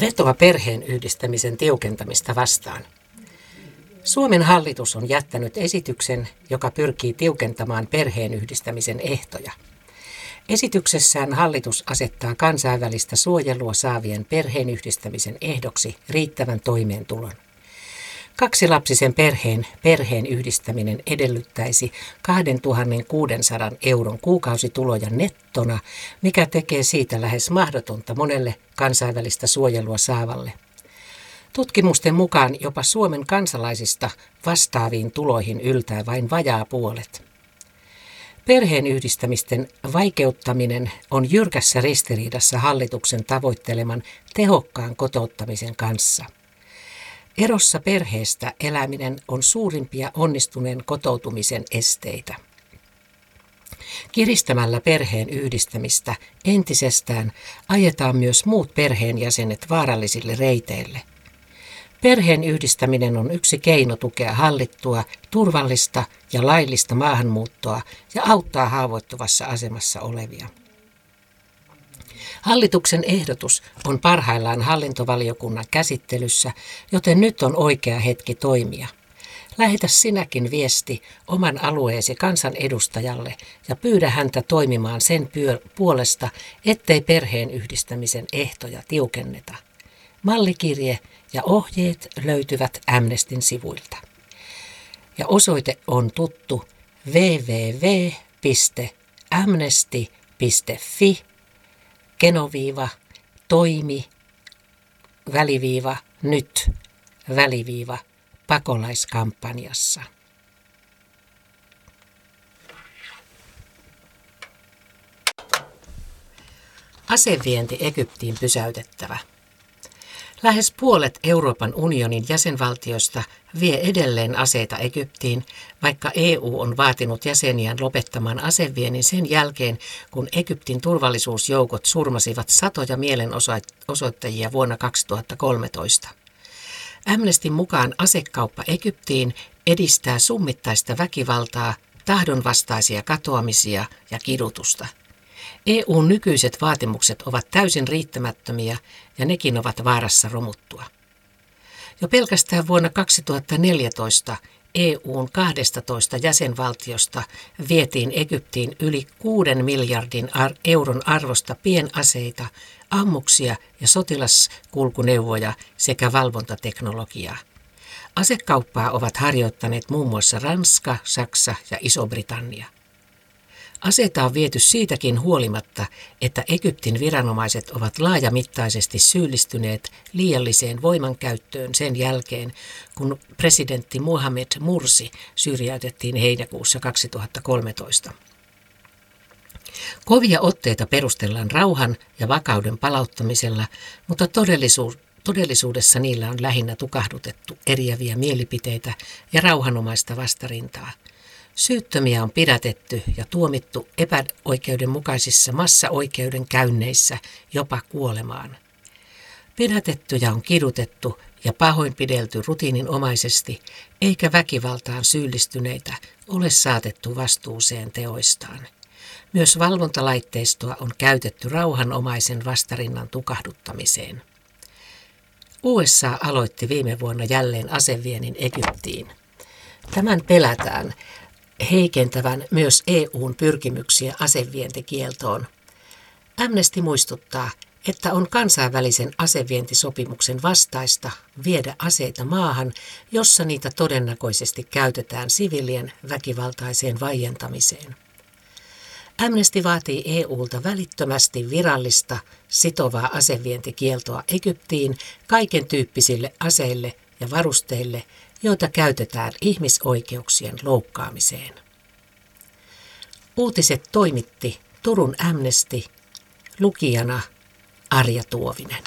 vetoa perheen yhdistämisen tiukentamista vastaan. Suomen hallitus on jättänyt esityksen, joka pyrkii tiukentamaan perheen yhdistämisen ehtoja. Esityksessään hallitus asettaa kansainvälistä suojelua saavien perheen yhdistämisen ehdoksi riittävän toimeentulon. Kaksilapsisen perheen perheen yhdistäminen edellyttäisi 2600 euron kuukausituloja nettona, mikä tekee siitä lähes mahdotonta monelle kansainvälistä suojelua saavalle. Tutkimusten mukaan jopa Suomen kansalaisista vastaaviin tuloihin yltää vain vajaa puolet. Perheen yhdistämisten vaikeuttaminen on jyrkässä ristiriidassa hallituksen tavoitteleman tehokkaan kotouttamisen kanssa. Erossa perheestä eläminen on suurimpia onnistuneen kotoutumisen esteitä. Kiristämällä perheen yhdistämistä entisestään ajetaan myös muut perheenjäsenet vaarallisille reiteille. Perheen yhdistäminen on yksi keino tukea hallittua, turvallista ja laillista maahanmuuttoa ja auttaa haavoittuvassa asemassa olevia. Hallituksen ehdotus on parhaillaan hallintovaliokunnan käsittelyssä, joten nyt on oikea hetki toimia. Lähetä sinäkin viesti oman alueesi kansanedustajalle ja pyydä häntä toimimaan sen puolesta, ettei perheen yhdistämisen ehtoja tiukenneta. Mallikirje ja ohjeet löytyvät Amnestin sivuilta. Ja osoite on tuttu www.amnesty.fi kenoviiva, toimi, väliviiva, nyt, väliviiva, pakolaiskampanjassa. Asevienti Egyptiin pysäytettävä. Lähes puolet Euroopan unionin jäsenvaltioista vie edelleen aseita Egyptiin, vaikka EU on vaatinut jäseniään lopettamaan aseviennin sen jälkeen, kun Egyptin turvallisuusjoukot surmasivat satoja mielenosoittajia vuonna 2013. Amnestin mukaan asekauppa Egyptiin edistää summittaista väkivaltaa, tahdonvastaisia katoamisia ja kidutusta – EUn nykyiset vaatimukset ovat täysin riittämättömiä ja nekin ovat vaarassa romuttua. Jo pelkästään vuonna 2014 EUn 12 jäsenvaltiosta vietiin Egyptiin yli 6 miljardin euron arvosta pienaseita, ammuksia ja sotilaskulkuneuvoja sekä valvontateknologiaa. Asekauppaa ovat harjoittaneet muun muassa Ranska, Saksa ja Iso-Britannia. Aseita on viety siitäkin huolimatta, että Egyptin viranomaiset ovat laajamittaisesti syyllistyneet liialliseen voimankäyttöön sen jälkeen, kun presidentti Mohamed Mursi syrjäytettiin heinäkuussa 2013. Kovia otteita perustellaan rauhan ja vakauden palauttamisella, mutta todellisuus, todellisuudessa niillä on lähinnä tukahdutettu eriäviä mielipiteitä ja rauhanomaista vastarintaa – Syyttömiä on pidätetty ja tuomittu epäoikeudenmukaisissa massaoikeudenkäynneissä jopa kuolemaan. Pidätettyjä on kidutettu ja pahoinpidelty rutiininomaisesti, eikä väkivaltaan syyllistyneitä ole saatettu vastuuseen teoistaan. Myös valvontalaitteistoa on käytetty rauhanomaisen vastarinnan tukahduttamiseen. USA aloitti viime vuonna jälleen asevienin Egyptiin. Tämän pelätään, heikentävän myös EUn pyrkimyksiä asevientikieltoon. Amnesty muistuttaa, että on kansainvälisen asevientisopimuksen vastaista viedä aseita maahan, jossa niitä todennäköisesti käytetään sivilien väkivaltaiseen vaientamiseen. Amnesty vaatii EUlta välittömästi virallista sitovaa asevientikieltoa Egyptiin kaiken tyyppisille aseille ja varusteille, joita käytetään ihmisoikeuksien loukkaamiseen. Uutiset toimitti Turun Amnesty lukijana Arja Tuovinen.